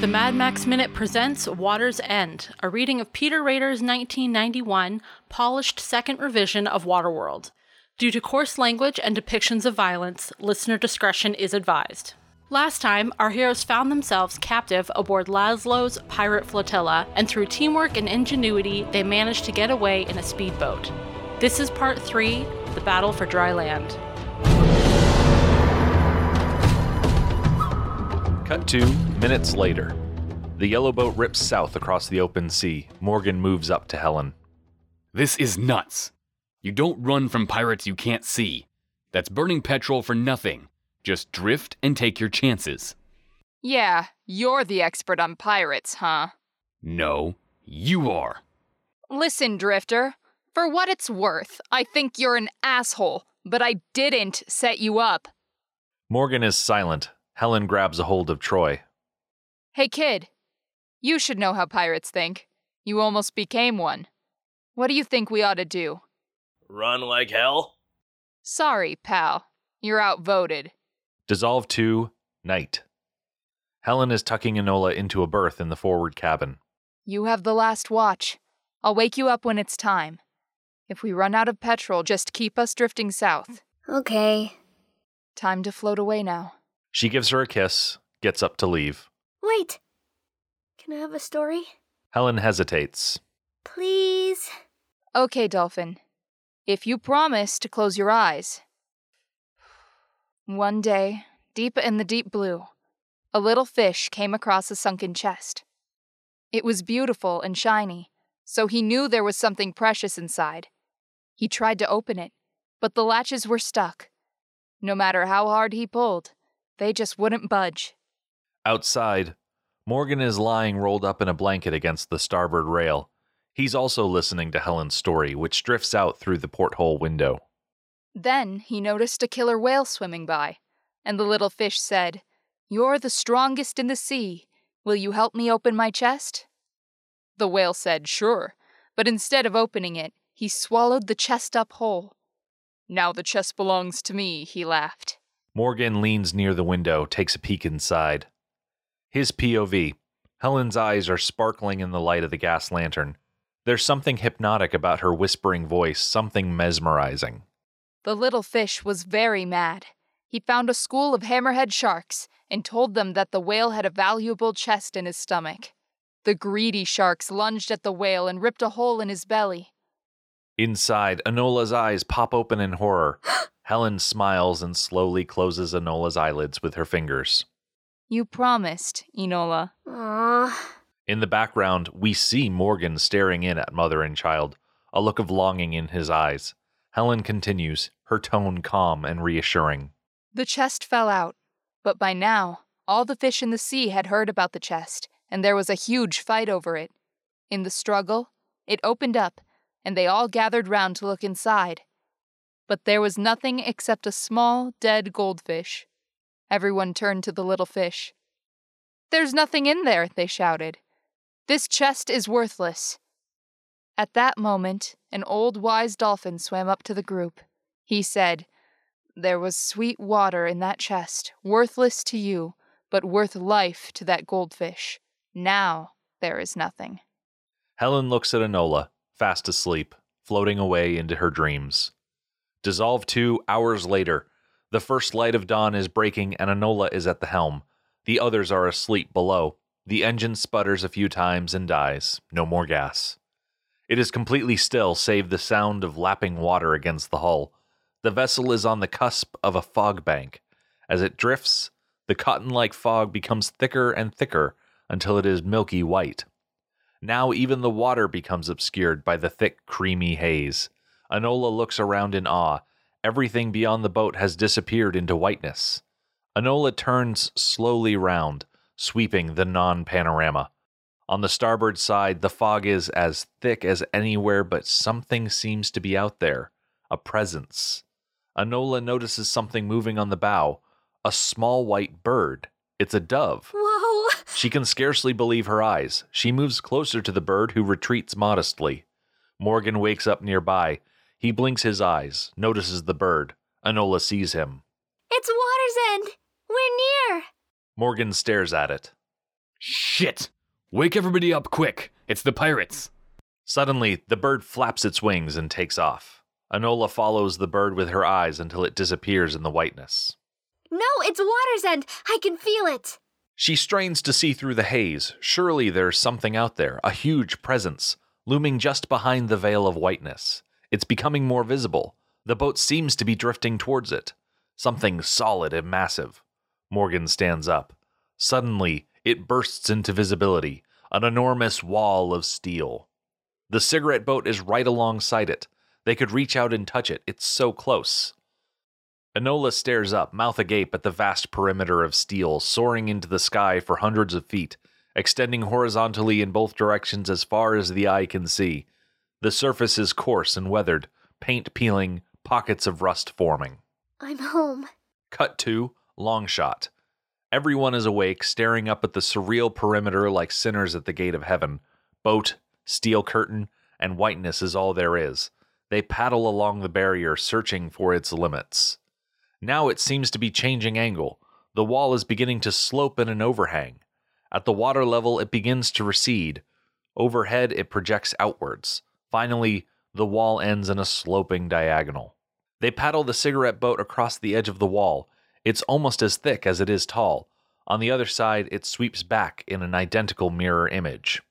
The Mad Max Minute presents Water's End, a reading of Peter Rader's 1991 polished second revision of Waterworld. Due to coarse language and depictions of violence, listener discretion is advised. Last time, our heroes found themselves captive aboard Laszlo's pirate flotilla, and through teamwork and ingenuity, they managed to get away in a speedboat. This is part three The Battle for Dry Land. Cut to minutes later. The yellow boat rips south across the open sea. Morgan moves up to Helen. This is nuts. You don't run from pirates you can't see. That's burning petrol for nothing. Just drift and take your chances. Yeah, you're the expert on pirates, huh? No, you are. Listen, Drifter. For what it's worth, I think you're an asshole, but I didn't set you up. Morgan is silent. Helen grabs a hold of Troy. Hey, kid. You should know how pirates think. You almost became one. What do you think we ought to do? Run like hell? Sorry, pal. You're outvoted. Dissolve to night. Helen is tucking Enola into a berth in the forward cabin. You have the last watch. I'll wake you up when it's time. If we run out of petrol, just keep us drifting south. Okay. Time to float away now. She gives her a kiss, gets up to leave. Wait. Can I have a story? Helen hesitates. Please? Okay, Dolphin. If you promise to close your eyes. One day, deep in the deep blue, a little fish came across a sunken chest. It was beautiful and shiny, so he knew there was something precious inside. He tried to open it, but the latches were stuck. No matter how hard he pulled, they just wouldn't budge. Outside, Morgan is lying rolled up in a blanket against the starboard rail. He's also listening to Helen's story, which drifts out through the porthole window. Then he noticed a killer whale swimming by, and the little fish said, You're the strongest in the sea. Will you help me open my chest? The whale said, Sure, but instead of opening it, he swallowed the chest up whole. Now the chest belongs to me, he laughed. Morgan leans near the window, takes a peek inside. His POV. Helen's eyes are sparkling in the light of the gas lantern. There's something hypnotic about her whispering voice, something mesmerizing. The little fish was very mad. He found a school of hammerhead sharks and told them that the whale had a valuable chest in his stomach. The greedy sharks lunged at the whale and ripped a hole in his belly. Inside, Enola's eyes pop open in horror. Helen smiles and slowly closes Enola's eyelids with her fingers. You promised, Enola. Aww. In the background, we see Morgan staring in at mother and child, a look of longing in his eyes. Helen continues, her tone calm and reassuring. The chest fell out, but by now, all the fish in the sea had heard about the chest, and there was a huge fight over it. In the struggle, it opened up, and they all gathered round to look inside. But there was nothing except a small, dead goldfish. Everyone turned to the little fish. There's nothing in there, they shouted. This chest is worthless. At that moment, an old wise dolphin swam up to the group. He said, There was sweet water in that chest, worthless to you, but worth life to that goldfish. Now there is nothing. Helen looks at Enola, fast asleep, floating away into her dreams. Dissolve two hours later. The first light of dawn is breaking and Enola is at the helm. The others are asleep below. The engine sputters a few times and dies. No more gas. It is completely still, save the sound of lapping water against the hull. The vessel is on the cusp of a fog bank. As it drifts, the cotton like fog becomes thicker and thicker until it is milky white. Now even the water becomes obscured by the thick, creamy haze. Enola looks around in awe. Everything beyond the boat has disappeared into whiteness. Enola turns slowly round, sweeping the non panorama. On the starboard side, the fog is as thick as anywhere, but something seems to be out there a presence. Enola notices something moving on the bow a small white bird. It's a dove. Whoa. She can scarcely believe her eyes. She moves closer to the bird, who retreats modestly. Morgan wakes up nearby. He blinks his eyes, notices the bird. Enola sees him. It's Water's End. We're near. Morgan stares at it. Shit! Wake everybody up quick. It's the pirates. Suddenly, the bird flaps its wings and takes off. Enola follows the bird with her eyes until it disappears in the whiteness. No, it's Water's End. I can feel it. She strains to see through the haze. Surely there's something out there, a huge presence, looming just behind the veil of whiteness. It's becoming more visible. The boat seems to be drifting towards it. Something solid and massive. Morgan stands up. Suddenly, it bursts into visibility an enormous wall of steel. The cigarette boat is right alongside it. They could reach out and touch it. It's so close. Enola stares up, mouth agape at the vast perimeter of steel soaring into the sky for hundreds of feet, extending horizontally in both directions as far as the eye can see. The surface is coarse and weathered, paint peeling, pockets of rust forming. I'm home. Cut to long shot. Everyone is awake, staring up at the surreal perimeter like sinners at the gate of heaven. Boat, steel curtain, and whiteness is all there is. They paddle along the barrier, searching for its limits. Now it seems to be changing angle. The wall is beginning to slope in an overhang. At the water level, it begins to recede. Overhead, it projects outwards. Finally, the wall ends in a sloping diagonal. They paddle the cigarette boat across the edge of the wall. It's almost as thick as it is tall. On the other side, it sweeps back in an identical mirror image.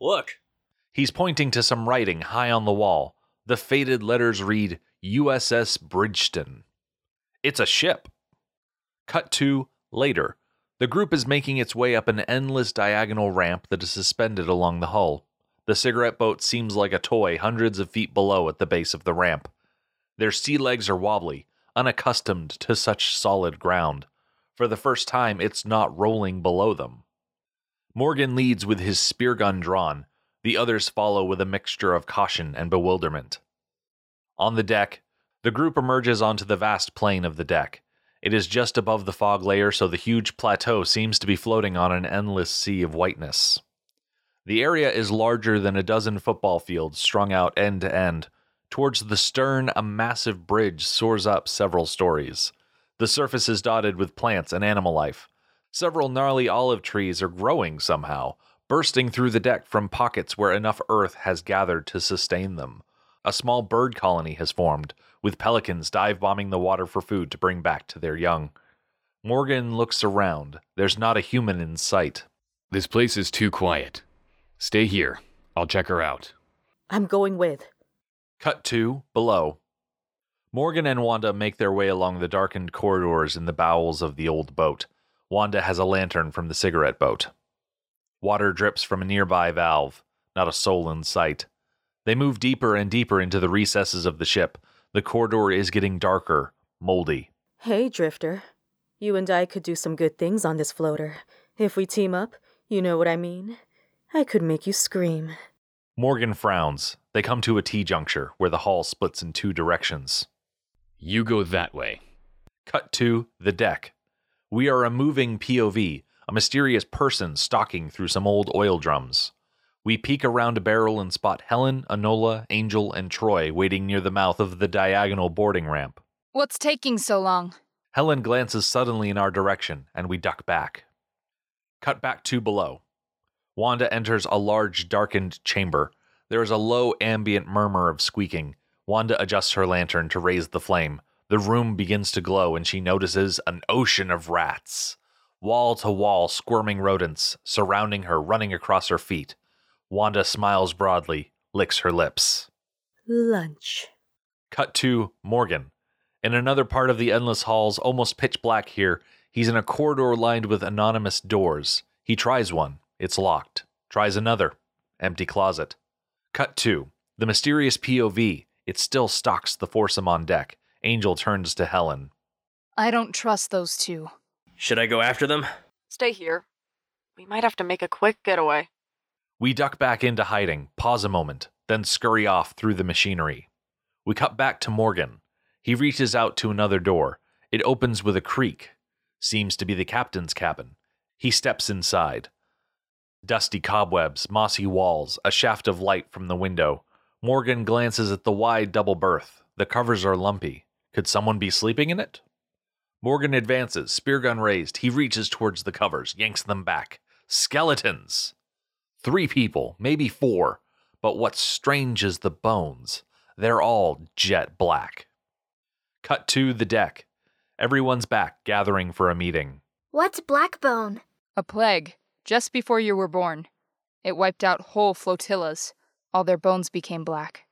Look, He's pointing to some writing high on the wall. The faded letters read USS Bridgeton. It's a ship. Cut to later. The group is making its way up an endless diagonal ramp that is suspended along the hull. The cigarette boat seems like a toy hundreds of feet below at the base of the ramp. Their sea legs are wobbly, unaccustomed to such solid ground. For the first time, it's not rolling below them. Morgan leads with his spear gun drawn. The others follow with a mixture of caution and bewilderment. On the deck, the group emerges onto the vast plain of the deck. It is just above the fog layer, so the huge plateau seems to be floating on an endless sea of whiteness. The area is larger than a dozen football fields strung out end to end. Towards the stern, a massive bridge soars up several stories. The surface is dotted with plants and animal life. Several gnarly olive trees are growing somehow, bursting through the deck from pockets where enough earth has gathered to sustain them. A small bird colony has formed, with pelicans dive bombing the water for food to bring back to their young. Morgan looks around. There's not a human in sight. This place is too quiet. Stay here. I'll check her out. I'm going with. Cut to below. Morgan and Wanda make their way along the darkened corridors in the bowels of the old boat. Wanda has a lantern from the cigarette boat. Water drips from a nearby valve, not a soul in sight. They move deeper and deeper into the recesses of the ship. The corridor is getting darker, moldy. Hey, Drifter. You and I could do some good things on this floater. If we team up, you know what I mean? I could make you scream. Morgan frowns. They come to a T juncture where the hall splits in two directions. You go that way. Cut to the deck. We are a moving POV, a mysterious person stalking through some old oil drums. We peek around a barrel and spot Helen, Enola, Angel, and Troy waiting near the mouth of the diagonal boarding ramp. What's taking so long? Helen glances suddenly in our direction, and we duck back. Cut back to below. Wanda enters a large, darkened chamber. There is a low, ambient murmur of squeaking. Wanda adjusts her lantern to raise the flame. The room begins to glow, and she notices an ocean of rats. Wall to wall, squirming rodents, surrounding her, running across her feet. Wanda smiles broadly, licks her lips. Lunch. Cut to Morgan. In another part of the endless halls, almost pitch black here, he's in a corridor lined with anonymous doors. He tries one. It's locked. Tries another. Empty closet. Cut to the mysterious POV. It still stalks the foursome on deck. Angel turns to Helen. I don't trust those two. should I go after them? Stay here. We might have to make a quick getaway. We duck back into hiding, pause a moment, then scurry off through the machinery. We cut back to Morgan. He reaches out to another door. It opens with a creak. Seems to be the captain's cabin. He steps inside. Dusty cobwebs, mossy walls, a shaft of light from the window. Morgan glances at the wide double berth. The covers are lumpy. Could someone be sleeping in it? Morgan advances, spear gun raised. He reaches towards the covers, yanks them back. Skeletons. Three people, maybe four, but what's strange is the bones. They're all jet black. Cut to the deck. Everyone's back, gathering for a meeting. What's Blackbone? A plague, just before you were born. It wiped out whole flotillas. All their bones became black.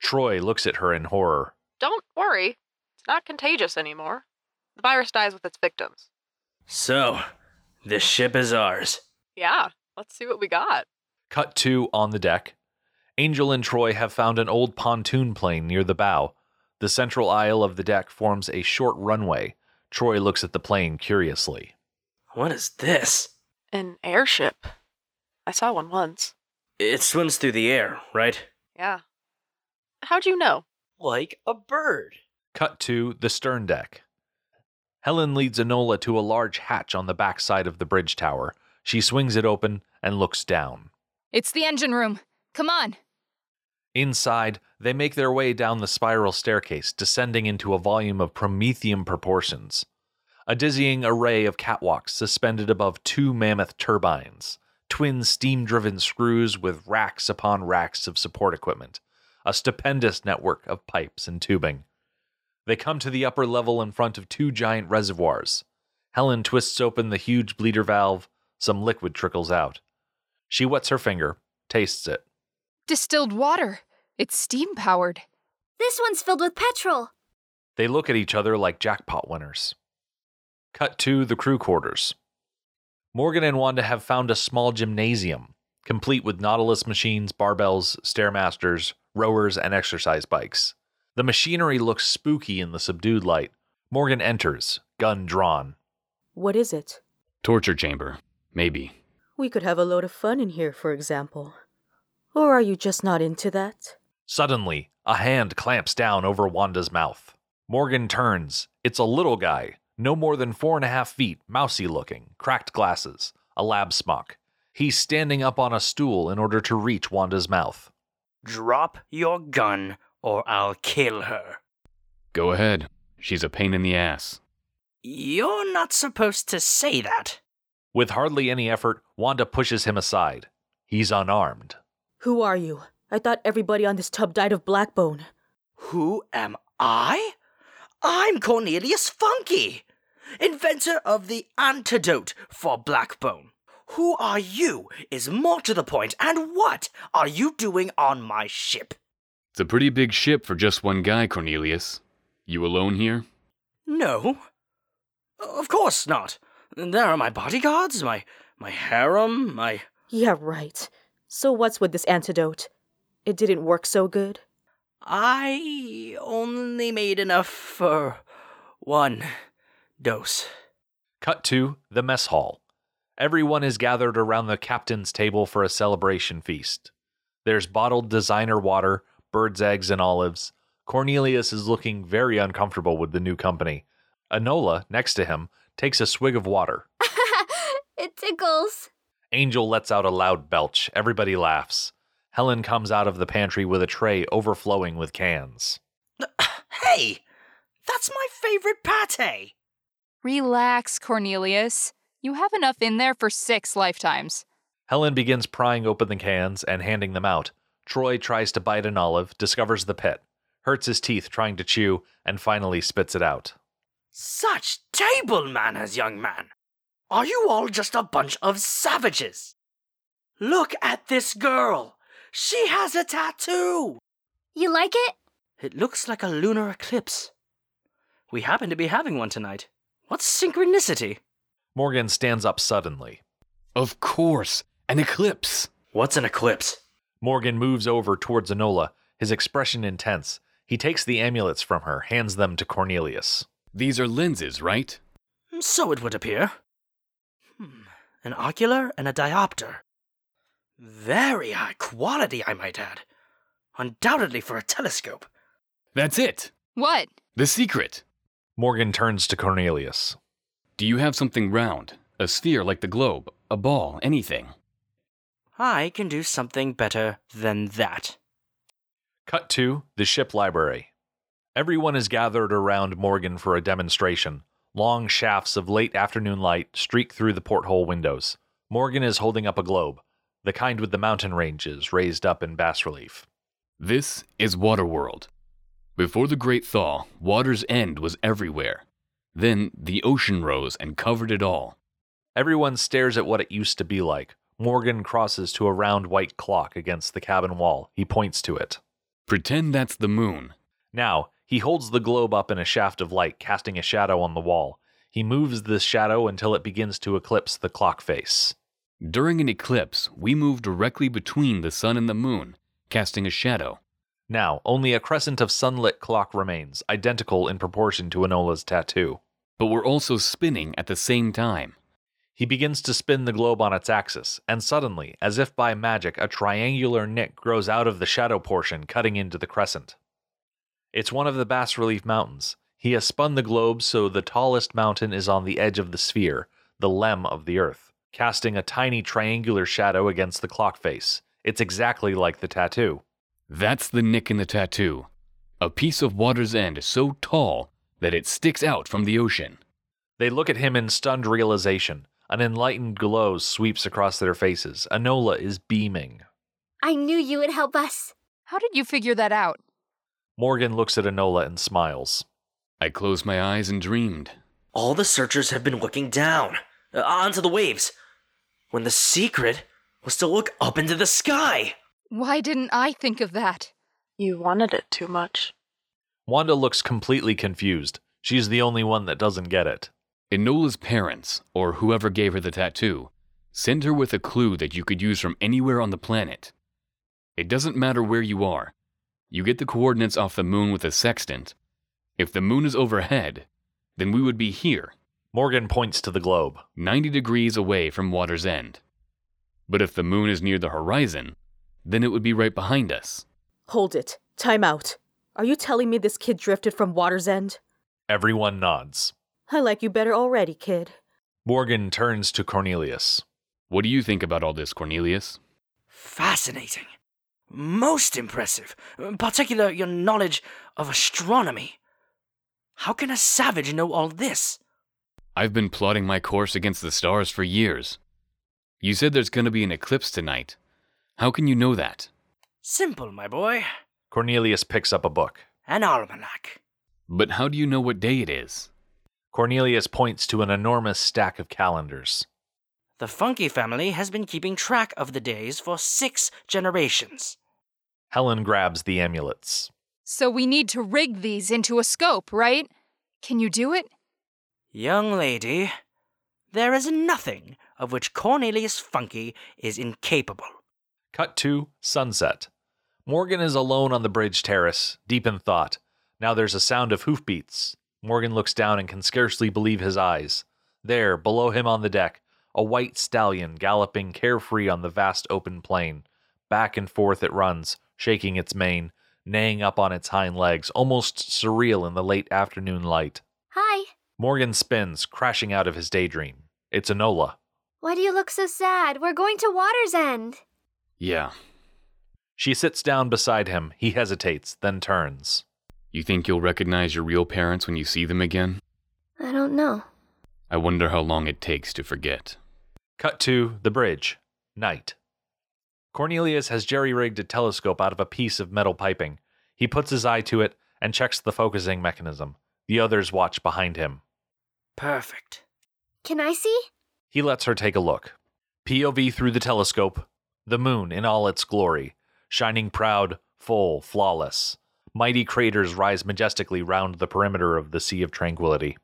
Troy looks at her in horror. Don't worry. It's not contagious anymore. The virus dies with its victims. So, this ship is ours. Yeah, let's see what we got. Cut two on the deck. Angel and Troy have found an old pontoon plane near the bow. The central aisle of the deck forms a short runway. Troy looks at the plane curiously. What is this? An airship. I saw one once. It swims through the air, right? Yeah. How'd you know? Like a bird. Cut to the stern deck. Helen leads Enola to a large hatch on the back side of the bridge tower. She swings it open and looks down. It's the engine room. Come on. Inside, they make their way down the spiral staircase, descending into a volume of Promethean proportions. A dizzying array of catwalks suspended above two mammoth turbines, twin steam driven screws with racks upon racks of support equipment, a stupendous network of pipes and tubing. They come to the upper level in front of two giant reservoirs. Helen twists open the huge bleeder valve, some liquid trickles out. She wets her finger, tastes it. Distilled water. It's steam powered. This one's filled with petrol. They look at each other like jackpot winners. Cut to the crew quarters. Morgan and Wanda have found a small gymnasium, complete with Nautilus machines, barbells, stairmasters, rowers, and exercise bikes. The machinery looks spooky in the subdued light. Morgan enters, gun drawn. What is it? Torture chamber. Maybe. We could have a load of fun in here, for example. Or are you just not into that? Suddenly, a hand clamps down over Wanda's mouth. Morgan turns. It's a little guy, no more than four and a half feet, mousy looking, cracked glasses, a lab smock. He's standing up on a stool in order to reach Wanda's mouth. Drop your gun or I'll kill her. Go ahead. She's a pain in the ass. You're not supposed to say that. With hardly any effort, Wanda pushes him aside. He's unarmed. Who are you? I thought everybody on this tub died of blackbone. Who am I? I'm Cornelius Funky, inventor of the antidote for blackbone. Who are you is more to the point, and what are you doing on my ship? It's a pretty big ship for just one guy, Cornelius. You alone here? No. Of course not. There are my bodyguards, my my harem, my Yeah, right. So what's with this antidote? It didn't work so good? I only made enough for one dose. Cut to the mess hall. Everyone is gathered around the captain's table for a celebration feast. There's bottled designer water, bird's eggs, and olives. Cornelius is looking very uncomfortable with the new company. Enola, next to him, takes a swig of water. it tickles. Angel lets out a loud belch. Everybody laughs. Helen comes out of the pantry with a tray overflowing with cans. Hey, that's my favorite pate. Relax, Cornelius. You have enough in there for six lifetimes. Helen begins prying open the cans and handing them out. Troy tries to bite an olive, discovers the pit, hurts his teeth trying to chew, and finally spits it out. Such table manners, young man. Are you all just a bunch of savages? Look at this girl. She has a tattoo. You like it? It looks like a lunar eclipse. We happen to be having one tonight. What synchronicity? Morgan stands up suddenly. Of course, an eclipse. What's an eclipse? Morgan moves over towards Enola, his expression intense. He takes the amulets from her, hands them to Cornelius. These are lenses, right? So it would appear. Hmm. An ocular and a diopter. Very high quality, I might add. Undoubtedly for a telescope. That's it. What? The secret. Morgan turns to Cornelius. Do you have something round? A sphere like the globe? A ball? Anything? I can do something better than that. Cut to the ship library. Everyone is gathered around Morgan for a demonstration. Long shafts of late afternoon light streak through the porthole windows. Morgan is holding up a globe, the kind with the mountain ranges raised up in bas relief. This is Waterworld. Before the Great Thaw, water's end was everywhere. Then the ocean rose and covered it all. Everyone stares at what it used to be like. Morgan crosses to a round white clock against the cabin wall. He points to it. Pretend that's the moon. Now, he holds the globe up in a shaft of light, casting a shadow on the wall. He moves this shadow until it begins to eclipse the clock face. During an eclipse, we move directly between the sun and the moon, casting a shadow. Now, only a crescent of sunlit clock remains, identical in proportion to Enola's tattoo. But we're also spinning at the same time. He begins to spin the globe on its axis, and suddenly, as if by magic, a triangular nick grows out of the shadow portion, cutting into the crescent. It's one of the bas relief mountains. He has spun the globe so the tallest mountain is on the edge of the sphere, the limb of the earth, casting a tiny triangular shadow against the clock face. It's exactly like the tattoo. That's the nick in the tattoo. A piece of water's end so tall that it sticks out from the ocean. They look at him in stunned realization. An enlightened glow sweeps across their faces. Enola is beaming. I knew you would help us. How did you figure that out? Morgan looks at Enola and smiles. I closed my eyes and dreamed. All the searchers have been looking down, uh, onto the waves, when the secret was to look up into the sky. Why didn't I think of that? You wanted it too much. Wanda looks completely confused. She's the only one that doesn't get it. Enola's parents, or whoever gave her the tattoo, sent her with a clue that you could use from anywhere on the planet. It doesn't matter where you are. You get the coordinates off the moon with a sextant. If the moon is overhead, then we would be here, Morgan points to the globe. 90 degrees away from water's end. But if the moon is near the horizon, then it would be right behind us. Hold it. Time out. Are you telling me this kid drifted from Water's End? Everyone nods. I like you better already, kid. Morgan turns to Cornelius. What do you think about all this, Cornelius? Fascinating. Most impressive. In particular, your knowledge of astronomy. How can a savage know all this? I've been plotting my course against the stars for years. You said there's going to be an eclipse tonight. How can you know that? Simple, my boy. Cornelius picks up a book. An almanac. But how do you know what day it is? Cornelius points to an enormous stack of calendars. The Funky family has been keeping track of the days for six generations. Helen grabs the amulets. So we need to rig these into a scope, right? Can you do it? Young lady, there is nothing of which Cornelius Funky is incapable. Cut to sunset. Morgan is alone on the bridge terrace, deep in thought. Now there's a sound of hoofbeats. Morgan looks down and can scarcely believe his eyes. There, below him on the deck, a white stallion galloping carefree on the vast open plain. Back and forth it runs, shaking its mane, neighing up on its hind legs, almost surreal in the late afternoon light. Hi. Morgan spins, crashing out of his daydream. It's Enola. Why do you look so sad? We're going to Water's End. Yeah. She sits down beside him. He hesitates, then turns. You think you'll recognize your real parents when you see them again? I don't know. I wonder how long it takes to forget. Cut to the bridge. Night. Cornelius has jerry rigged a telescope out of a piece of metal piping. He puts his eye to it and checks the focusing mechanism. The others watch behind him. Perfect. Can I see? He lets her take a look. POV through the telescope. The moon in all its glory, shining proud, full, flawless. Mighty craters rise majestically round the perimeter of the Sea of Tranquility.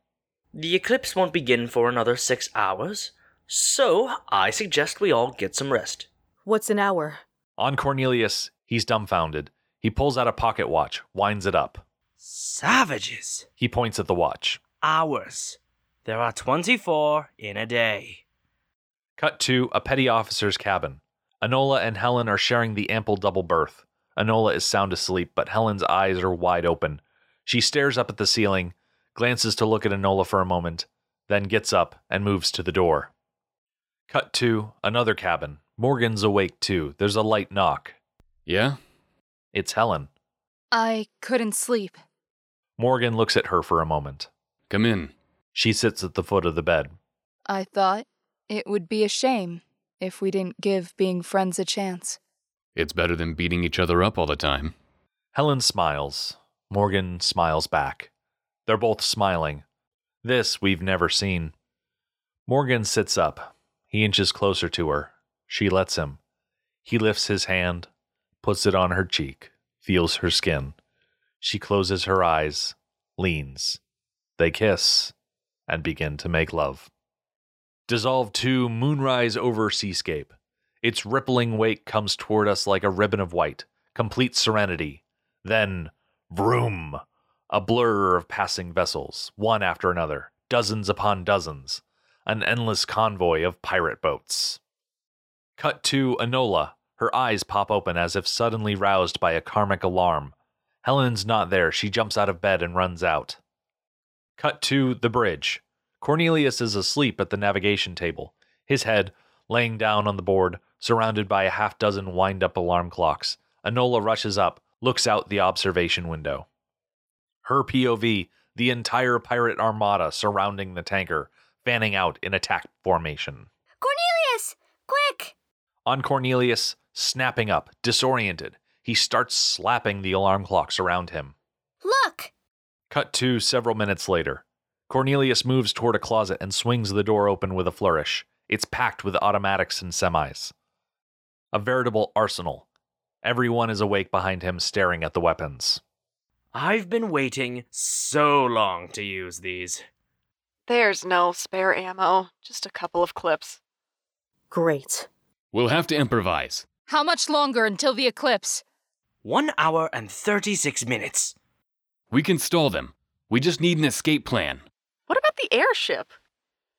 The eclipse won't begin for another six hours, so I suggest we all get some rest. What's an hour? On Cornelius, he's dumbfounded. He pulls out a pocket watch, winds it up. Savages. He points at the watch. Hours. There are 24 in a day. Cut to a petty officer's cabin. Enola and Helen are sharing the ample double berth. Enola is sound asleep, but Helen's eyes are wide open. She stares up at the ceiling, glances to look at Enola for a moment, then gets up and moves to the door. Cut to another cabin. Morgan's awake too. There's a light knock. Yeah? It's Helen. I couldn't sleep. Morgan looks at her for a moment. Come in. She sits at the foot of the bed. I thought it would be a shame if we didn't give being friends a chance. It's better than beating each other up all the time. Helen smiles. Morgan smiles back. They're both smiling. This we've never seen. Morgan sits up. He inches closer to her. She lets him. He lifts his hand, puts it on her cheek, feels her skin. She closes her eyes, leans. They kiss and begin to make love. Dissolve to moonrise over seascape. Its rippling wake comes toward us like a ribbon of white, complete serenity. Then, vroom! A blur of passing vessels, one after another, dozens upon dozens, an endless convoy of pirate boats. Cut to Enola. Her eyes pop open as if suddenly roused by a karmic alarm. Helen's not there. She jumps out of bed and runs out. Cut to the bridge. Cornelius is asleep at the navigation table, his head laying down on the board, surrounded by a half dozen wind up alarm clocks. Enola rushes up, looks out the observation window. Her POV, the entire pirate armada surrounding the tanker, fanning out in attack formation. Cornelius! Quick! On Cornelius, snapping up, disoriented, he starts slapping the alarm clocks around him. Look! Cut to several minutes later. Cornelius moves toward a closet and swings the door open with a flourish. It's packed with automatics and semis. A veritable arsenal. Everyone is awake behind him, staring at the weapons. I've been waiting so long to use these. There's no spare ammo, just a couple of clips. Great. We'll have to improvise. How much longer until the eclipse? One hour and 36 minutes. We can stall them. We just need an escape plan. What about the airship?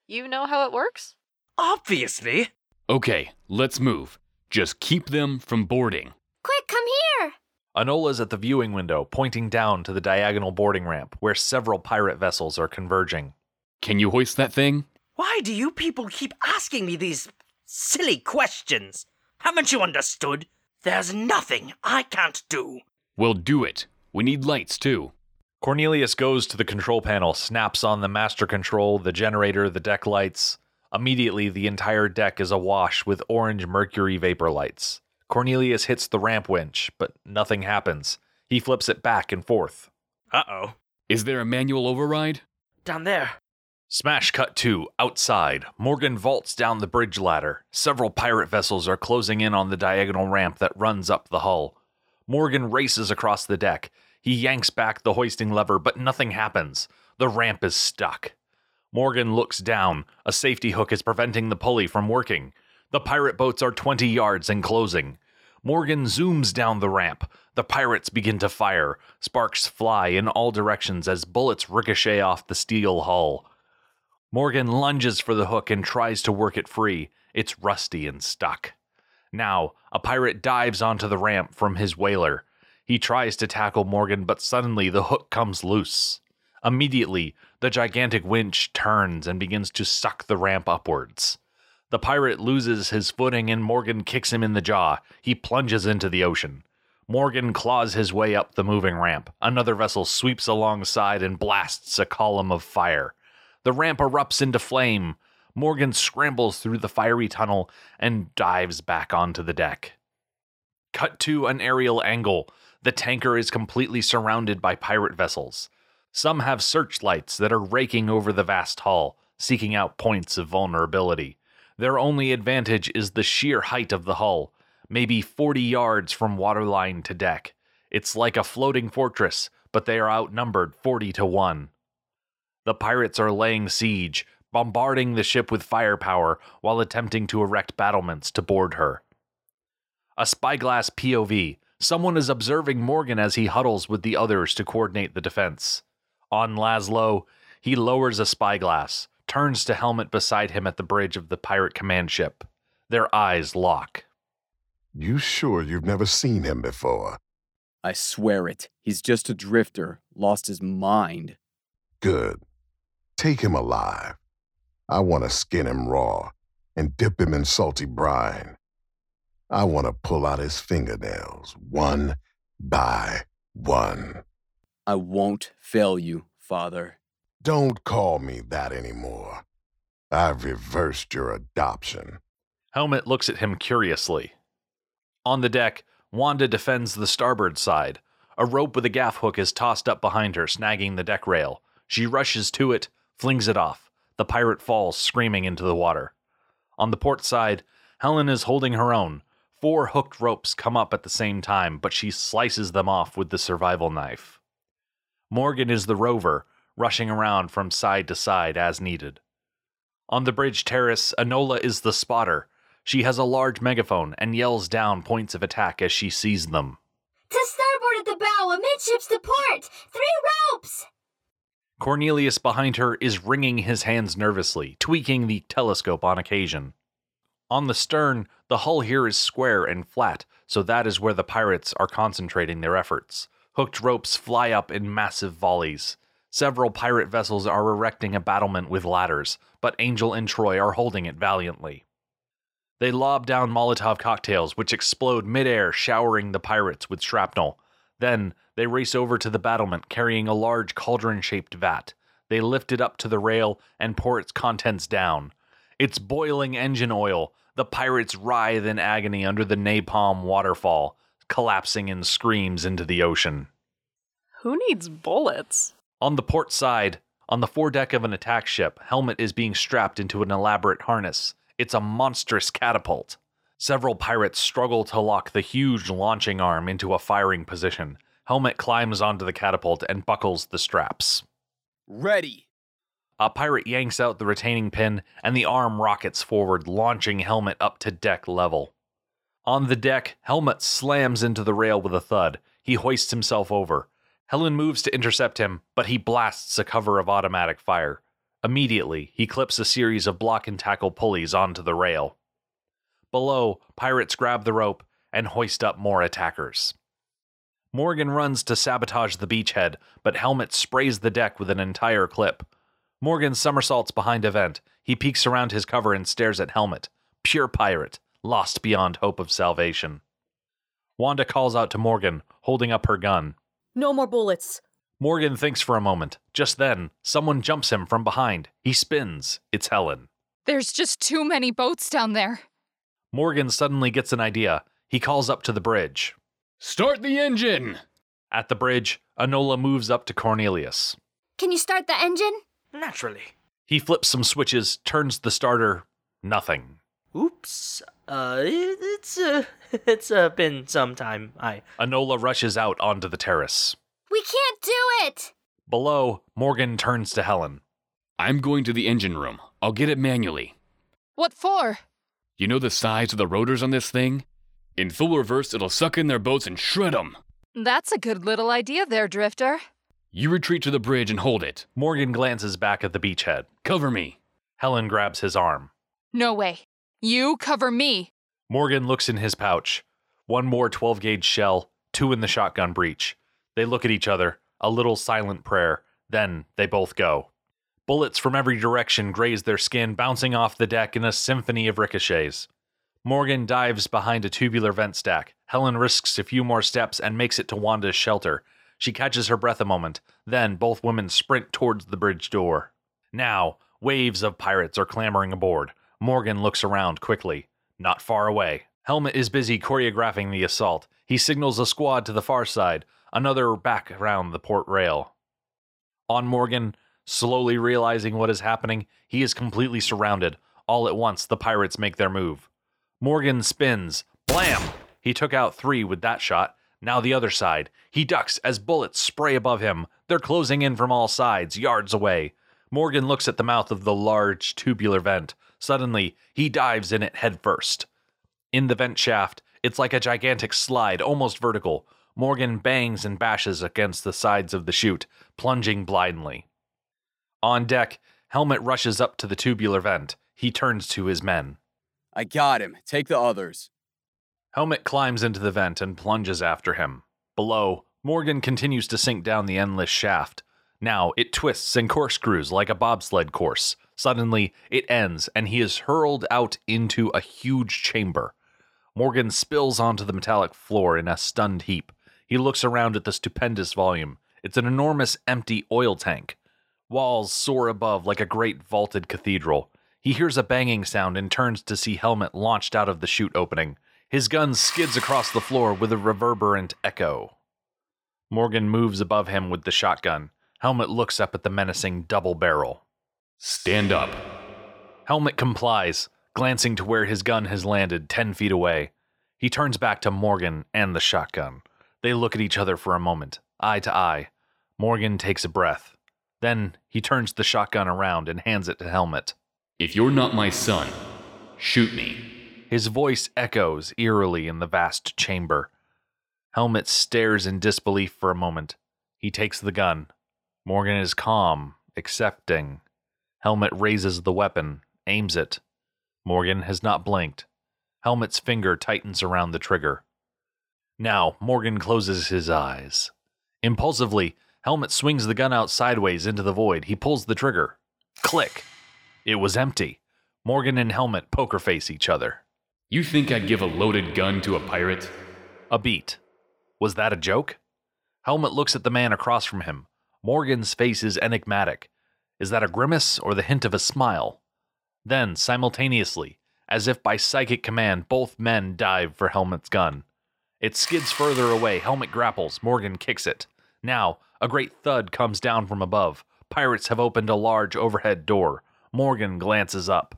You know how it works? Obviously. Okay, let's move. Just keep them from boarding. Quick, come here! Enola's at the viewing window, pointing down to the diagonal boarding ramp where several pirate vessels are converging. Can you hoist that thing? Why do you people keep asking me these silly questions? Haven't you understood? There's nothing I can't do. We'll do it. We need lights, too. Cornelius goes to the control panel, snaps on the master control, the generator, the deck lights. Immediately, the entire deck is awash with orange mercury vapor lights. Cornelius hits the ramp winch, but nothing happens. He flips it back and forth. Uh oh. Is there a manual override? Down there. Smash cut to outside. Morgan vaults down the bridge ladder. Several pirate vessels are closing in on the diagonal ramp that runs up the hull. Morgan races across the deck. He yanks back the hoisting lever, but nothing happens. The ramp is stuck. Morgan looks down. A safety hook is preventing the pulley from working. The pirate boats are 20 yards and closing. Morgan zooms down the ramp. The pirates begin to fire. Sparks fly in all directions as bullets ricochet off the steel hull. Morgan lunges for the hook and tries to work it free. It's rusty and stuck. Now, a pirate dives onto the ramp from his whaler. He tries to tackle Morgan, but suddenly the hook comes loose. Immediately, the gigantic winch turns and begins to suck the ramp upwards. The pirate loses his footing and Morgan kicks him in the jaw. He plunges into the ocean. Morgan claws his way up the moving ramp. Another vessel sweeps alongside and blasts a column of fire. The ramp erupts into flame. Morgan scrambles through the fiery tunnel and dives back onto the deck. Cut to an aerial angle. The tanker is completely surrounded by pirate vessels. Some have searchlights that are raking over the vast hull, seeking out points of vulnerability. Their only advantage is the sheer height of the hull, maybe 40 yards from waterline to deck. It's like a floating fortress, but they are outnumbered 40 to 1. The pirates are laying siege, bombarding the ship with firepower while attempting to erect battlements to board her. A spyglass POV. Someone is observing Morgan as he huddles with the others to coordinate the defense. On Laszlo, he lowers a spyglass, turns to Helmet beside him at the bridge of the pirate command ship. Their eyes lock. You sure you've never seen him before? I swear it. He's just a drifter, lost his mind. Good. Take him alive. I want to skin him raw and dip him in salty brine. I want to pull out his fingernails one by one. I won't fail you, Father. Don't call me that anymore. I've reversed your adoption. Helmet looks at him curiously. On the deck, Wanda defends the starboard side. A rope with a gaff hook is tossed up behind her, snagging the deck rail. She rushes to it, flings it off. The pirate falls, screaming into the water. On the port side, Helen is holding her own. Four hooked ropes come up at the same time, but she slices them off with the survival knife. Morgan is the rover, rushing around from side to side as needed. On the bridge terrace, Enola is the spotter. She has a large megaphone and yells down points of attack as she sees them. To starboard at the bow, amidships to port! Three ropes! Cornelius behind her is wringing his hands nervously, tweaking the telescope on occasion. On the stern, the hull here is square and flat, so that is where the pirates are concentrating their efforts. Hooked ropes fly up in massive volleys. Several pirate vessels are erecting a battlement with ladders, but Angel and Troy are holding it valiantly. They lob down Molotov cocktails, which explode midair, showering the pirates with shrapnel. Then they race over to the battlement carrying a large cauldron shaped vat. They lift it up to the rail and pour its contents down. It's boiling engine oil. The pirates writhe in agony under the napalm waterfall, collapsing in screams into the ocean. Who needs bullets? On the port side, on the foredeck of an attack ship, Helmet is being strapped into an elaborate harness. It's a monstrous catapult. Several pirates struggle to lock the huge launching arm into a firing position. Helmet climbs onto the catapult and buckles the straps. Ready. A pirate yanks out the retaining pin, and the arm rockets forward, launching Helmet up to deck level. On the deck, Helmet slams into the rail with a thud. He hoists himself over. Helen moves to intercept him, but he blasts a cover of automatic fire. Immediately, he clips a series of block and tackle pulleys onto the rail. Below, pirates grab the rope and hoist up more attackers. Morgan runs to sabotage the beachhead, but Helmet sprays the deck with an entire clip. Morgan somersaults behind a vent. He peeks around his cover and stares at Helmet. Pure pirate, lost beyond hope of salvation. Wanda calls out to Morgan, holding up her gun. No more bullets. Morgan thinks for a moment. Just then, someone jumps him from behind. He spins. It's Helen. There's just too many boats down there. Morgan suddenly gets an idea. He calls up to the bridge. Start the engine! At the bridge, Enola moves up to Cornelius. Can you start the engine? Naturally. He flips some switches, turns the starter. Nothing. Oops. Uh, it- it's uh, it's uh, been some time. I Enola rushes out onto the terrace. We can't do it! Below, Morgan turns to Helen. I'm going to the engine room. I'll get it manually. What for? You know the size of the rotors on this thing? In full reverse, it'll suck in their boats and shred them. That's a good little idea there, Drifter. You retreat to the bridge and hold it. Morgan glances back at the beachhead. Cover me. Helen grabs his arm. No way. You cover me. Morgan looks in his pouch. One more 12 gauge shell, two in the shotgun breech. They look at each other, a little silent prayer. Then they both go. Bullets from every direction graze their skin, bouncing off the deck in a symphony of ricochets. Morgan dives behind a tubular vent stack. Helen risks a few more steps and makes it to Wanda's shelter. She catches her breath a moment. Then both women sprint towards the bridge door. Now, waves of pirates are clambering aboard. Morgan looks around quickly. Not far away. Helmet is busy choreographing the assault. He signals a squad to the far side, another back around the port rail. On Morgan, slowly realizing what is happening, he is completely surrounded. All at once, the pirates make their move. Morgan spins. Blam! He took out three with that shot. Now the other side. He ducks as bullets spray above him. They're closing in from all sides, yards away. Morgan looks at the mouth of the large tubular vent. Suddenly, he dives in it headfirst. In the vent shaft, it's like a gigantic slide, almost vertical. Morgan bangs and bashes against the sides of the chute, plunging blindly. On deck, Helmet rushes up to the tubular vent. He turns to his men. I got him. Take the others. Helmet climbs into the vent and plunges after him. Below, Morgan continues to sink down the endless shaft. Now it twists and corkscrews like a bobsled course. Suddenly, it ends, and he is hurled out into a huge chamber. Morgan spills onto the metallic floor in a stunned heap. He looks around at the stupendous volume. It's an enormous empty oil tank. Walls soar above like a great vaulted cathedral. He hears a banging sound and turns to see Helmet launched out of the chute opening. His gun skids across the floor with a reverberant echo. Morgan moves above him with the shotgun. Helmet looks up at the menacing double barrel. Stand up. Helmet complies, glancing to where his gun has landed 10 feet away. He turns back to Morgan and the shotgun. They look at each other for a moment, eye to eye. Morgan takes a breath. Then he turns the shotgun around and hands it to Helmet. If you're not my son, shoot me. His voice echoes eerily in the vast chamber. Helmet stares in disbelief for a moment. He takes the gun. Morgan is calm, accepting. Helmet raises the weapon, aims it. Morgan has not blinked. Helmet's finger tightens around the trigger. Now, Morgan closes his eyes. Impulsively, Helmet swings the gun out sideways into the void. He pulls the trigger. Click. It was empty. Morgan and Helmet poker face each other. You think I'd give a loaded gun to a pirate? A beat. Was that a joke? Helmet looks at the man across from him. Morgan's face is enigmatic. Is that a grimace or the hint of a smile? Then, simultaneously, as if by psychic command, both men dive for Helmet's gun. It skids further away. Helmet grapples. Morgan kicks it. Now, a great thud comes down from above. Pirates have opened a large overhead door. Morgan glances up.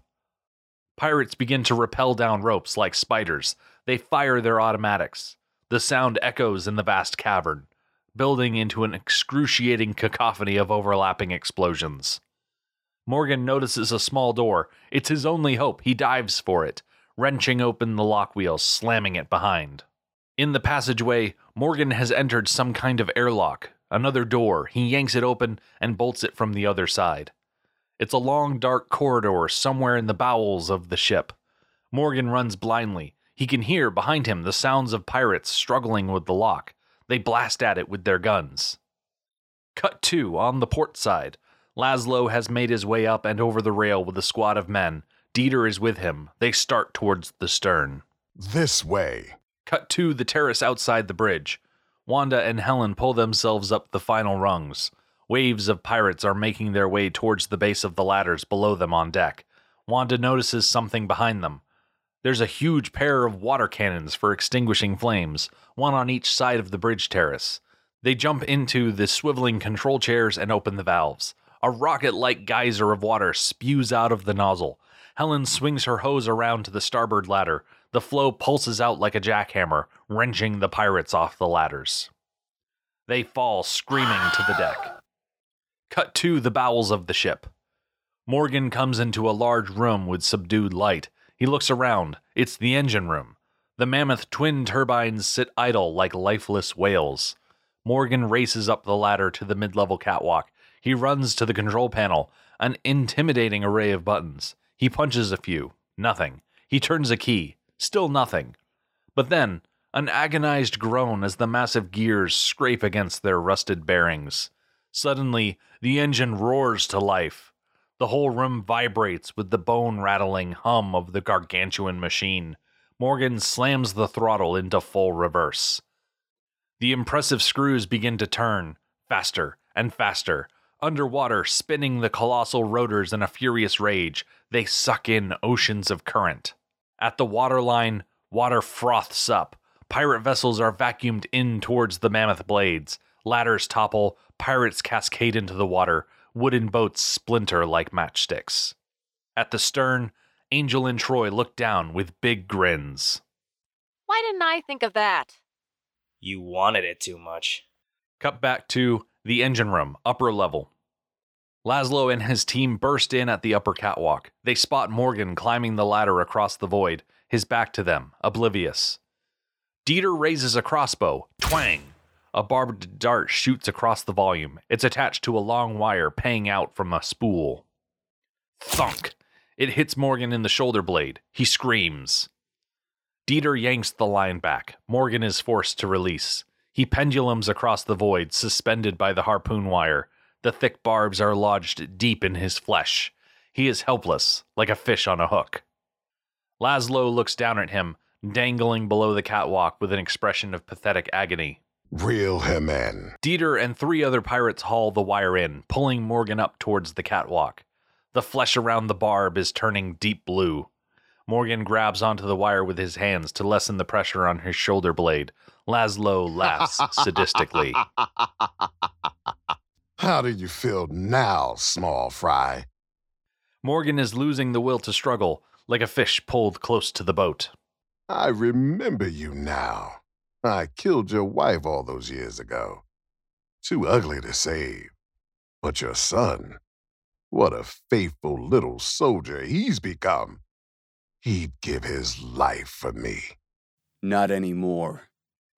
Pirates begin to rappel down ropes like spiders. They fire their automatics. The sound echoes in the vast cavern, building into an excruciating cacophony of overlapping explosions. Morgan notices a small door. It's his only hope. He dives for it, wrenching open the lock wheel, slamming it behind. In the passageway, Morgan has entered some kind of airlock, another door. He yanks it open and bolts it from the other side. It's a long, dark corridor somewhere in the bowels of the ship. Morgan runs blindly. He can hear behind him the sounds of pirates struggling with the lock. They blast at it with their guns. Cut to on the port side. Laszlo has made his way up and over the rail with a squad of men. Dieter is with him. They start towards the stern. This way. Cut to the terrace outside the bridge. Wanda and Helen pull themselves up the final rungs. Waves of pirates are making their way towards the base of the ladders below them on deck. Wanda notices something behind them. There's a huge pair of water cannons for extinguishing flames, one on each side of the bridge terrace. They jump into the swiveling control chairs and open the valves. A rocket like geyser of water spews out of the nozzle. Helen swings her hose around to the starboard ladder. The flow pulses out like a jackhammer, wrenching the pirates off the ladders. They fall screaming to the deck. Cut to the bowels of the ship. Morgan comes into a large room with subdued light. He looks around. It's the engine room. The mammoth twin turbines sit idle like lifeless whales. Morgan races up the ladder to the mid level catwalk. He runs to the control panel, an intimidating array of buttons. He punches a few. Nothing. He turns a key. Still nothing. But then, an agonized groan as the massive gears scrape against their rusted bearings. Suddenly, the engine roars to life. The whole room vibrates with the bone rattling hum of the gargantuan machine. Morgan slams the throttle into full reverse. The impressive screws begin to turn, faster and faster. Underwater, spinning the colossal rotors in a furious rage, they suck in oceans of current. At the waterline, water froths up. Pirate vessels are vacuumed in towards the mammoth blades. Ladders topple, pirates cascade into the water, wooden boats splinter like matchsticks. At the stern, Angel and Troy look down with big grins. Why didn't I think of that? You wanted it too much. Cut back to the engine room, upper level. Laszlo and his team burst in at the upper catwalk. They spot Morgan climbing the ladder across the void, his back to them, oblivious. Dieter raises a crossbow. Twang! A barbed dart shoots across the volume. It's attached to a long wire paying out from a spool. Thunk! It hits Morgan in the shoulder blade. He screams. Dieter yanks the line back. Morgan is forced to release. He pendulums across the void, suspended by the harpoon wire. The thick barbs are lodged deep in his flesh. He is helpless, like a fish on a hook. Laszlo looks down at him, dangling below the catwalk with an expression of pathetic agony. Reel him in. Dieter and three other pirates haul the wire in, pulling Morgan up towards the catwalk. The flesh around the barb is turning deep blue. Morgan grabs onto the wire with his hands to lessen the pressure on his shoulder blade. Laszlo laughs sadistically. How do you feel now, small fry? Morgan is losing the will to struggle, like a fish pulled close to the boat. I remember you now. I killed your wife all those years ago. Too ugly to save. But your son, what a faithful little soldier he's become. He'd give his life for me. Not anymore.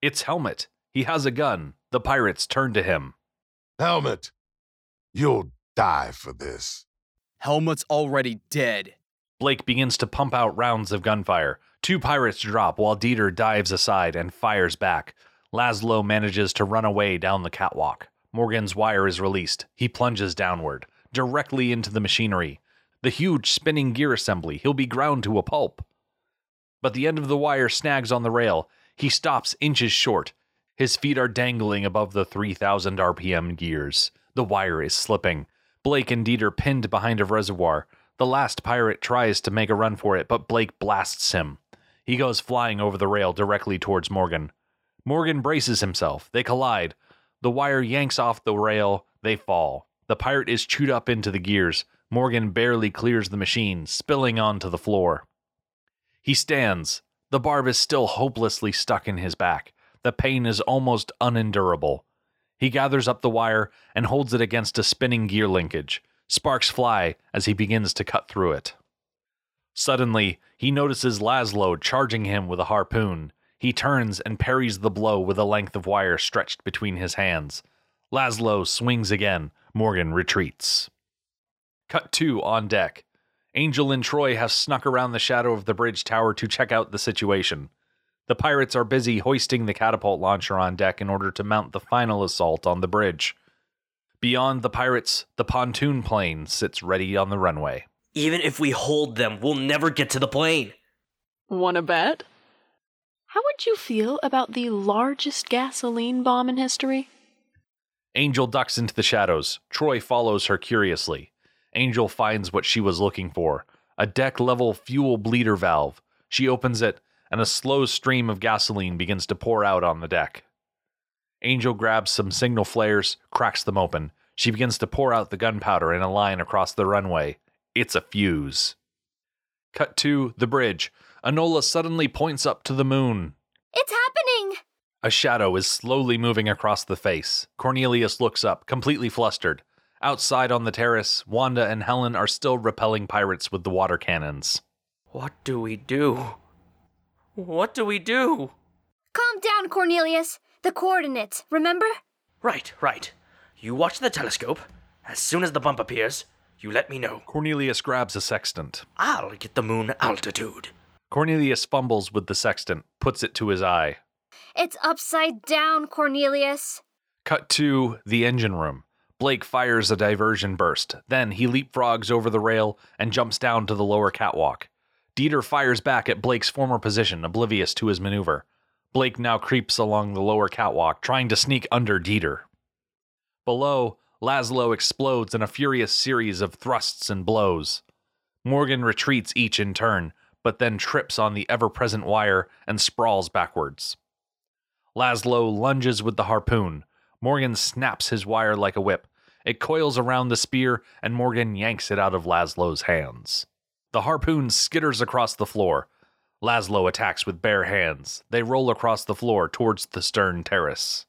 It's Helmet. He has a gun. The pirates turn to him. Helmet, you'll die for this. Helmet's already dead. Blake begins to pump out rounds of gunfire. Two pirates drop while Dieter dives aside and fires back. Laszlo manages to run away down the catwalk. Morgan's wire is released. He plunges downward, directly into the machinery. The huge spinning gear assembly. He'll be ground to a pulp. But the end of the wire snags on the rail. He stops inches short. His feet are dangling above the 3000 RPM gears. The wire is slipping. Blake and Dieter pinned behind a reservoir. The last pirate tries to make a run for it, but Blake blasts him. He goes flying over the rail directly towards Morgan. Morgan braces himself. They collide. The wire yanks off the rail. They fall. The pirate is chewed up into the gears. Morgan barely clears the machine, spilling onto the floor. He stands. The barb is still hopelessly stuck in his back. The pain is almost unendurable. He gathers up the wire and holds it against a spinning gear linkage. Sparks fly as he begins to cut through it. Suddenly, he notices Laszlo charging him with a harpoon. He turns and parries the blow with a length of wire stretched between his hands. Laszlo swings again. Morgan retreats. Cut to on deck. Angel and Troy have snuck around the shadow of the bridge tower to check out the situation. The pirates are busy hoisting the catapult launcher on deck in order to mount the final assault on the bridge. Beyond the pirates, the pontoon plane sits ready on the runway. Even if we hold them, we'll never get to the plane. Wanna bet? How would you feel about the largest gasoline bomb in history? Angel ducks into the shadows. Troy follows her curiously. Angel finds what she was looking for a deck level fuel bleeder valve. She opens it, and a slow stream of gasoline begins to pour out on the deck. Angel grabs some signal flares, cracks them open. She begins to pour out the gunpowder in a line across the runway. It's a fuse. Cut to the bridge. Enola suddenly points up to the moon. It's happening! A shadow is slowly moving across the face. Cornelius looks up, completely flustered. Outside on the terrace, Wanda and Helen are still repelling pirates with the water cannons. What do we do? What do we do? Calm down, Cornelius. The coordinates, remember? Right, right. You watch the telescope. As soon as the bump appears, you let me know. Cornelius grabs a sextant. I'll get the moon altitude. Cornelius fumbles with the sextant, puts it to his eye. It's upside down, Cornelius. Cut to the engine room. Blake fires a diversion burst. Then he leapfrogs over the rail and jumps down to the lower catwalk. Dieter fires back at Blake's former position, oblivious to his maneuver. Blake now creeps along the lower catwalk, trying to sneak under Dieter. Below, Laszlo explodes in a furious series of thrusts and blows. Morgan retreats each in turn, but then trips on the ever present wire and sprawls backwards. Laszlo lunges with the harpoon. Morgan snaps his wire like a whip. It coils around the spear, and Morgan yanks it out of Laszlo's hands. The harpoon skitters across the floor. Laszlo attacks with bare hands. They roll across the floor towards the stern terrace.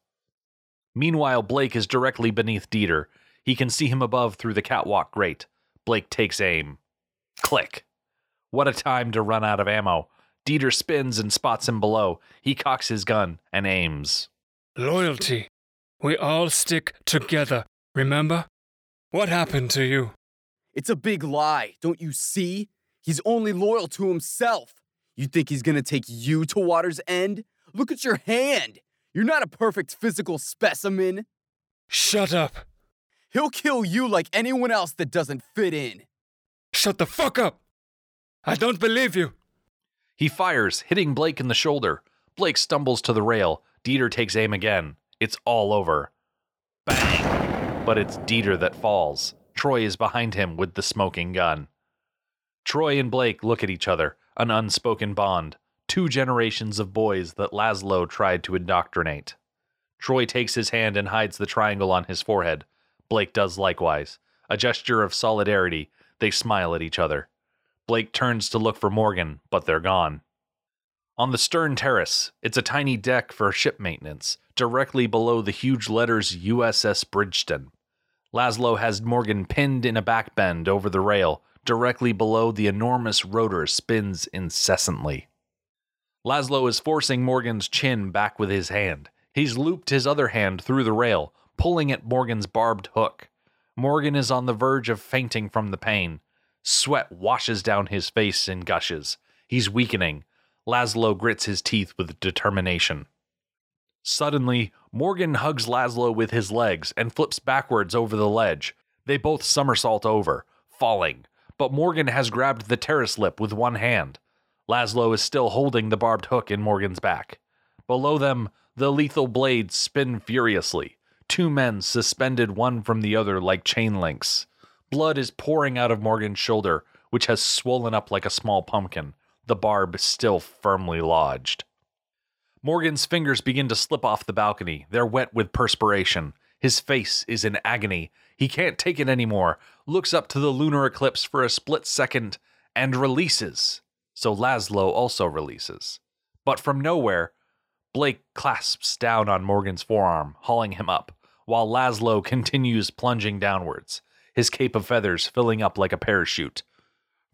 Meanwhile, Blake is directly beneath Dieter. He can see him above through the catwalk grate. Blake takes aim. Click. What a time to run out of ammo. Dieter spins and spots him below. He cocks his gun and aims. Loyalty. We all stick together, remember? What happened to you? It's a big lie, don't you see? He's only loyal to himself. You think he's gonna take you to water's end? Look at your hand. You're not a perfect physical specimen. Shut up. He'll kill you like anyone else that doesn't fit in. Shut the fuck up. I don't believe you. He fires, hitting Blake in the shoulder. Blake stumbles to the rail. Dieter takes aim again. It's all over. Bang! But it's Dieter that falls. Troy is behind him with the smoking gun. Troy and Blake look at each other, an unspoken bond, two generations of boys that Laszlo tried to indoctrinate. Troy takes his hand and hides the triangle on his forehead. Blake does likewise. A gesture of solidarity, they smile at each other. Blake turns to look for Morgan, but they're gone. On the stern terrace, it's a tiny deck for ship maintenance, directly below the huge letters USS Bridgeton. Laszlo has Morgan pinned in a back bend over the rail, directly below the enormous rotor spins incessantly. Laszlo is forcing Morgan's chin back with his hand. He's looped his other hand through the rail, pulling at Morgan's barbed hook. Morgan is on the verge of fainting from the pain. Sweat washes down his face in gushes. He's weakening. Laszlo grits his teeth with determination. Suddenly, Morgan hugs Laszlo with his legs and flips backwards over the ledge. They both somersault over, falling, but Morgan has grabbed the terrace lip with one hand. Laszlo is still holding the barbed hook in Morgan's back. Below them, the lethal blades spin furiously, two men suspended one from the other like chain links. Blood is pouring out of Morgan's shoulder, which has swollen up like a small pumpkin, the barb still firmly lodged. Morgan's fingers begin to slip off the balcony. They're wet with perspiration. His face is in agony. He can't take it anymore, looks up to the lunar eclipse for a split second, and releases. So Laszlo also releases. But from nowhere, Blake clasps down on Morgan's forearm, hauling him up, while Laszlo continues plunging downwards, his cape of feathers filling up like a parachute.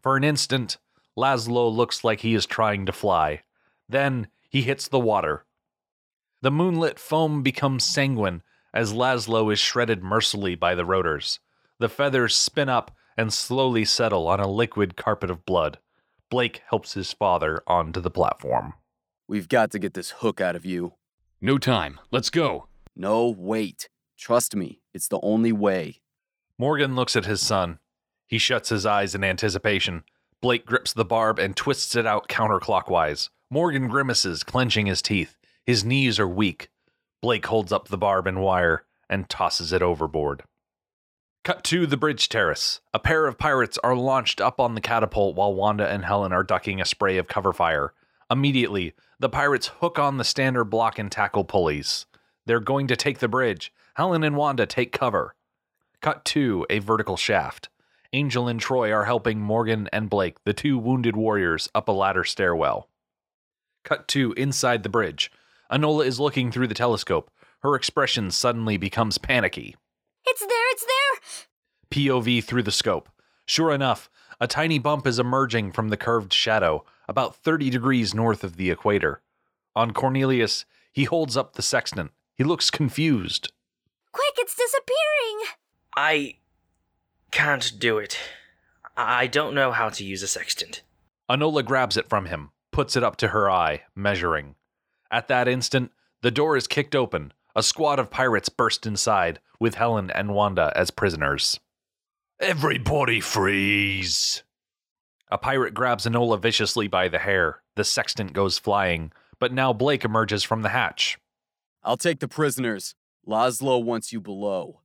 For an instant, Laszlo looks like he is trying to fly. Then he hits the water. The moonlit foam becomes sanguine as Laszlo is shredded mercilessly by the rotors. The feathers spin up and slowly settle on a liquid carpet of blood. Blake helps his father onto the platform. We've got to get this hook out of you. No time. Let's go. No, wait. Trust me, it's the only way. Morgan looks at his son. He shuts his eyes in anticipation. Blake grips the barb and twists it out counterclockwise. Morgan grimaces, clenching his teeth. His knees are weak. Blake holds up the barb and wire and tosses it overboard. Cut to the bridge terrace. A pair of pirates are launched up on the catapult while Wanda and Helen are ducking a spray of cover fire. Immediately, the pirates hook on the standard block and tackle pulleys. They're going to take the bridge. Helen and Wanda take cover. Cut to a vertical shaft. Angel and Troy are helping Morgan and Blake, the two wounded warriors, up a ladder stairwell. Cut to inside the bridge. Enola is looking through the telescope. Her expression suddenly becomes panicky. It's there, it's there! POV through the scope. Sure enough, a tiny bump is emerging from the curved shadow, about 30 degrees north of the equator. On Cornelius, he holds up the sextant. He looks confused. Quick, it's disappearing! I can't do it. I don't know how to use a sextant. Enola grabs it from him, puts it up to her eye, measuring. At that instant, the door is kicked open. A squad of pirates burst inside, with Helen and Wanda as prisoners. Everybody freeze! A pirate grabs Enola viciously by the hair. The sextant goes flying, but now Blake emerges from the hatch. I'll take the prisoners. Laszlo wants you below.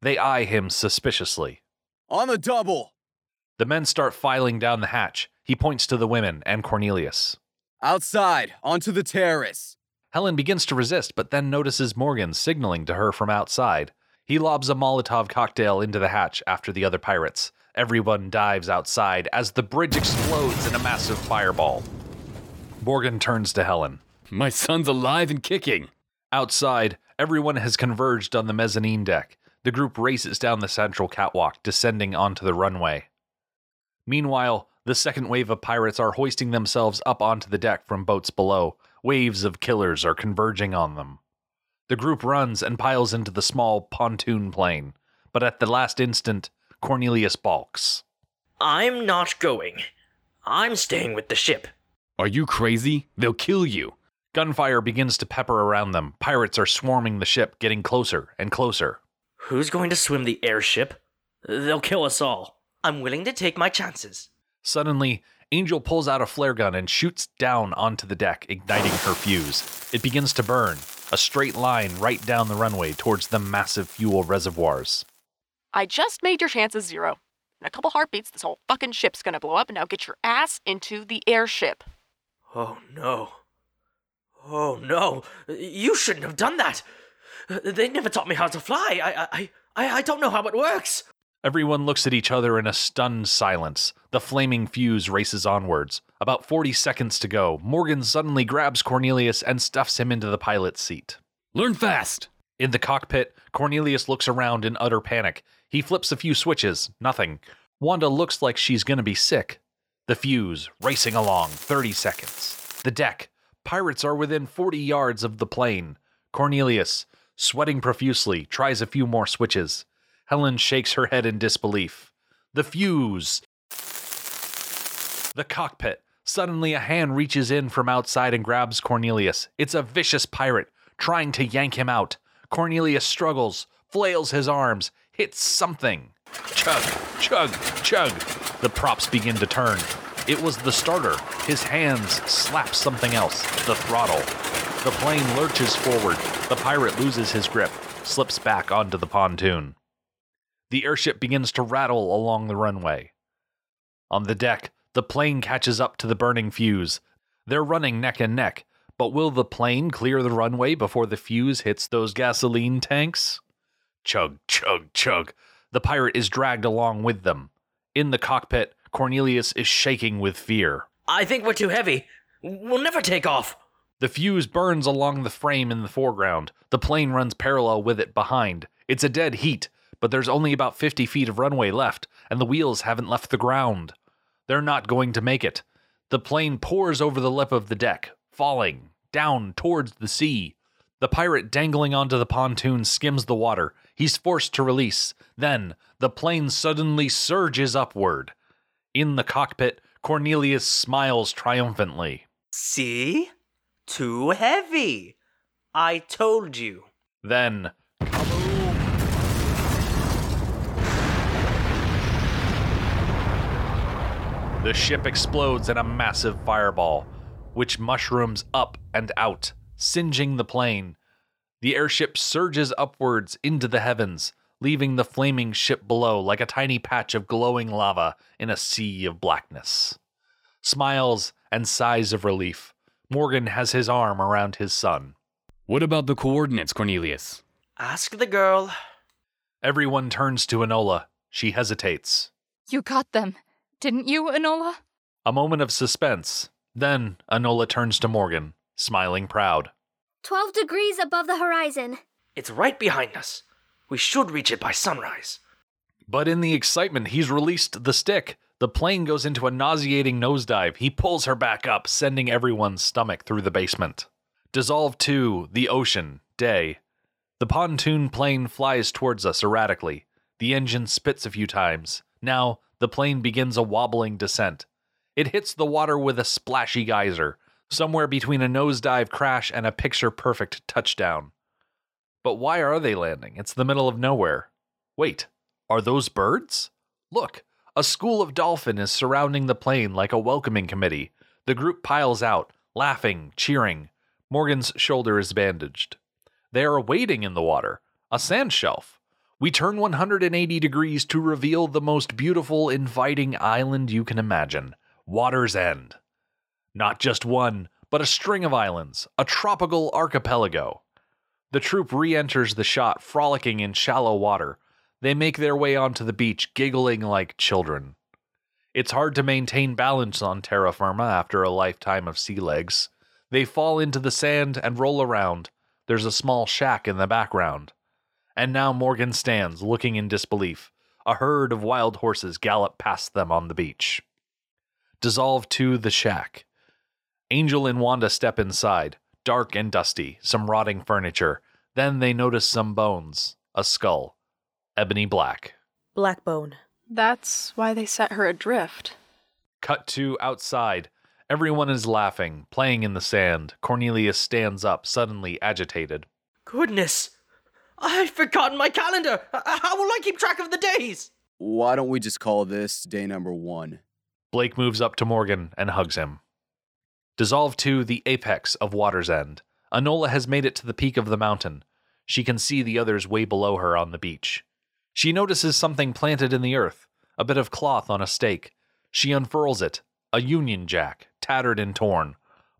They eye him suspiciously. On the double! The men start filing down the hatch. He points to the women and Cornelius. Outside, onto the terrace. Helen begins to resist, but then notices Morgan signaling to her from outside. He lobs a Molotov cocktail into the hatch after the other pirates. Everyone dives outside as the bridge explodes in a massive fireball. Morgan turns to Helen. My son's alive and kicking. Outside, everyone has converged on the mezzanine deck. The group races down the central catwalk, descending onto the runway. Meanwhile, the second wave of pirates are hoisting themselves up onto the deck from boats below. Waves of killers are converging on them. The group runs and piles into the small pontoon plane, but at the last instant, Cornelius balks. I'm not going. I'm staying with the ship. Are you crazy? They'll kill you. Gunfire begins to pepper around them. Pirates are swarming the ship, getting closer and closer. Who's going to swim the airship? They'll kill us all. I'm willing to take my chances. Suddenly, Angel pulls out a flare gun and shoots down onto the deck, igniting her fuse. It begins to burn, a straight line right down the runway towards the massive fuel reservoirs. I just made your chances zero. In a couple heartbeats, this whole fucking ship's gonna blow up, and now get your ass into the airship. Oh no. Oh no. You shouldn't have done that. They never taught me how to fly. I I I, I don't know how it works. Everyone looks at each other in a stunned silence. The flaming fuse races onwards. About 40 seconds to go, Morgan suddenly grabs Cornelius and stuffs him into the pilot's seat. Learn fast! In the cockpit, Cornelius looks around in utter panic. He flips a few switches, nothing. Wanda looks like she's gonna be sick. The fuse, racing along, 30 seconds. The deck, pirates are within 40 yards of the plane. Cornelius, sweating profusely, tries a few more switches. Helen shakes her head in disbelief. The fuse. The cockpit. Suddenly, a hand reaches in from outside and grabs Cornelius. It's a vicious pirate, trying to yank him out. Cornelius struggles, flails his arms, hits something. Chug, chug, chug. The props begin to turn. It was the starter. His hands slap something else, the throttle. The plane lurches forward. The pirate loses his grip, slips back onto the pontoon. The airship begins to rattle along the runway. On the deck, the plane catches up to the burning fuse. They're running neck and neck, but will the plane clear the runway before the fuse hits those gasoline tanks? Chug, chug, chug. The pirate is dragged along with them. In the cockpit, Cornelius is shaking with fear. I think we're too heavy. We'll never take off. The fuse burns along the frame in the foreground. The plane runs parallel with it behind. It's a dead heat, but there's only about 50 feet of runway left, and the wheels haven't left the ground. They're not going to make it. The plane pours over the lip of the deck, falling down towards the sea. The pirate dangling onto the pontoon skims the water. He's forced to release. Then, the plane suddenly surges upward. In the cockpit, Cornelius smiles triumphantly. See? Too heavy. I told you. Then, The ship explodes in a massive fireball, which mushrooms up and out, singeing the plane. The airship surges upwards into the heavens, leaving the flaming ship below like a tiny patch of glowing lava in a sea of blackness. Smiles and sighs of relief. Morgan has his arm around his son. What about the coordinates, Cornelius? Ask the girl. Everyone turns to Enola. She hesitates. You got them, didn't you, Enola? A moment of suspense. Then Enola turns to Morgan, smiling proud. 12 degrees above the horizon. It's right behind us. We should reach it by sunrise. But in the excitement, he's released the stick. The plane goes into a nauseating nosedive. He pulls her back up, sending everyone's stomach through the basement. Dissolve to, the ocean, day. The pontoon plane flies towards us erratically. The engine spits a few times. Now, the plane begins a wobbling descent. It hits the water with a splashy geyser, somewhere between a nosedive crash and a picture perfect touchdown. But why are they landing? It's the middle of nowhere. Wait, are those birds? Look, a school of dolphin is surrounding the plane like a welcoming committee. The group piles out, laughing, cheering. Morgan's shoulder is bandaged. They are waiting in the water, a sand shelf. We turn 180 degrees to reveal the most beautiful, inviting island you can imagine Water's End. Not just one, but a string of islands, a tropical archipelago. The troop re enters the shot, frolicking in shallow water. They make their way onto the beach, giggling like children. It's hard to maintain balance on terra firma after a lifetime of sea legs. They fall into the sand and roll around. There's a small shack in the background. And now Morgan stands, looking in disbelief. A herd of wild horses gallop past them on the beach. Dissolve to the shack. Angel and Wanda step inside, dark and dusty, some rotting furniture. Then they notice some bones, a skull, ebony black. Blackbone. That's why they set her adrift. Cut to outside. Everyone is laughing, playing in the sand. Cornelius stands up, suddenly agitated. Goodness! I've forgotten my calendar! Uh, uh, how will I keep track of the days? Why don't we just call this day number one? Blake moves up to Morgan and hugs him. Dissolve to the apex of Water's End. Enola has made it to the peak of the mountain. She can see the others way below her on the beach. She notices something planted in the earth, a bit of cloth on a stake. She unfurls it, a Union Jack, tattered and torn.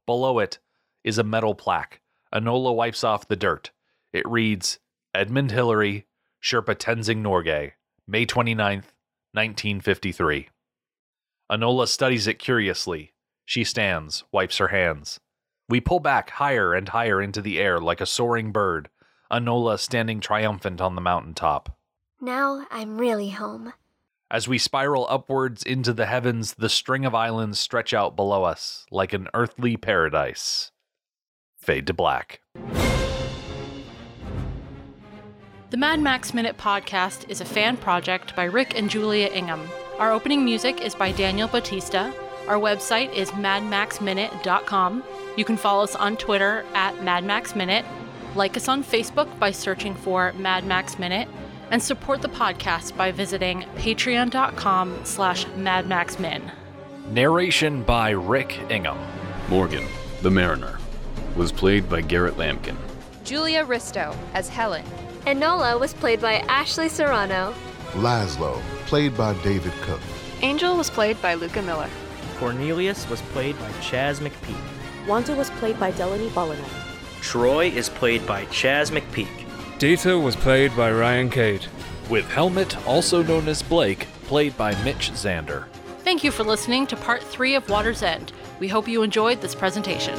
Below it is a metal plaque. Enola wipes off the dirt. It reads Edmund Hillary, Sherpa Tenzing Norgay, May 29th, 1953. Enola studies it curiously. She stands, wipes her hands. We pull back higher and higher into the air like a soaring bird, Enola standing triumphant on the mountaintop. Now I'm really home. As we spiral upwards into the heavens, the string of islands stretch out below us like an earthly paradise. Fade to black. The Mad Max Minute podcast is a fan project by Rick and Julia Ingham. Our opening music is by Daniel Batista. Our website is madmaxminute.com. You can follow us on Twitter at madmaxminute, like us on Facebook by searching for Mad Max Minute, and support the podcast by visiting patreon.com slash madmaxmin. Narration by Rick Ingham. Morgan, the Mariner, was played by Garrett Lampkin. Julia Risto as Helen. Enola was played by Ashley Serrano. Laszlo, played by David Cook. Angel was played by Luca Miller. Cornelius was played by Chaz McPeak. Wanda was played by Delaney Bolinar. Troy is played by Chaz McPeak. Dieter was played by Ryan Cade. With Helmet, also known as Blake, played by Mitch Zander. Thank you for listening to part three of Water's End. We hope you enjoyed this presentation.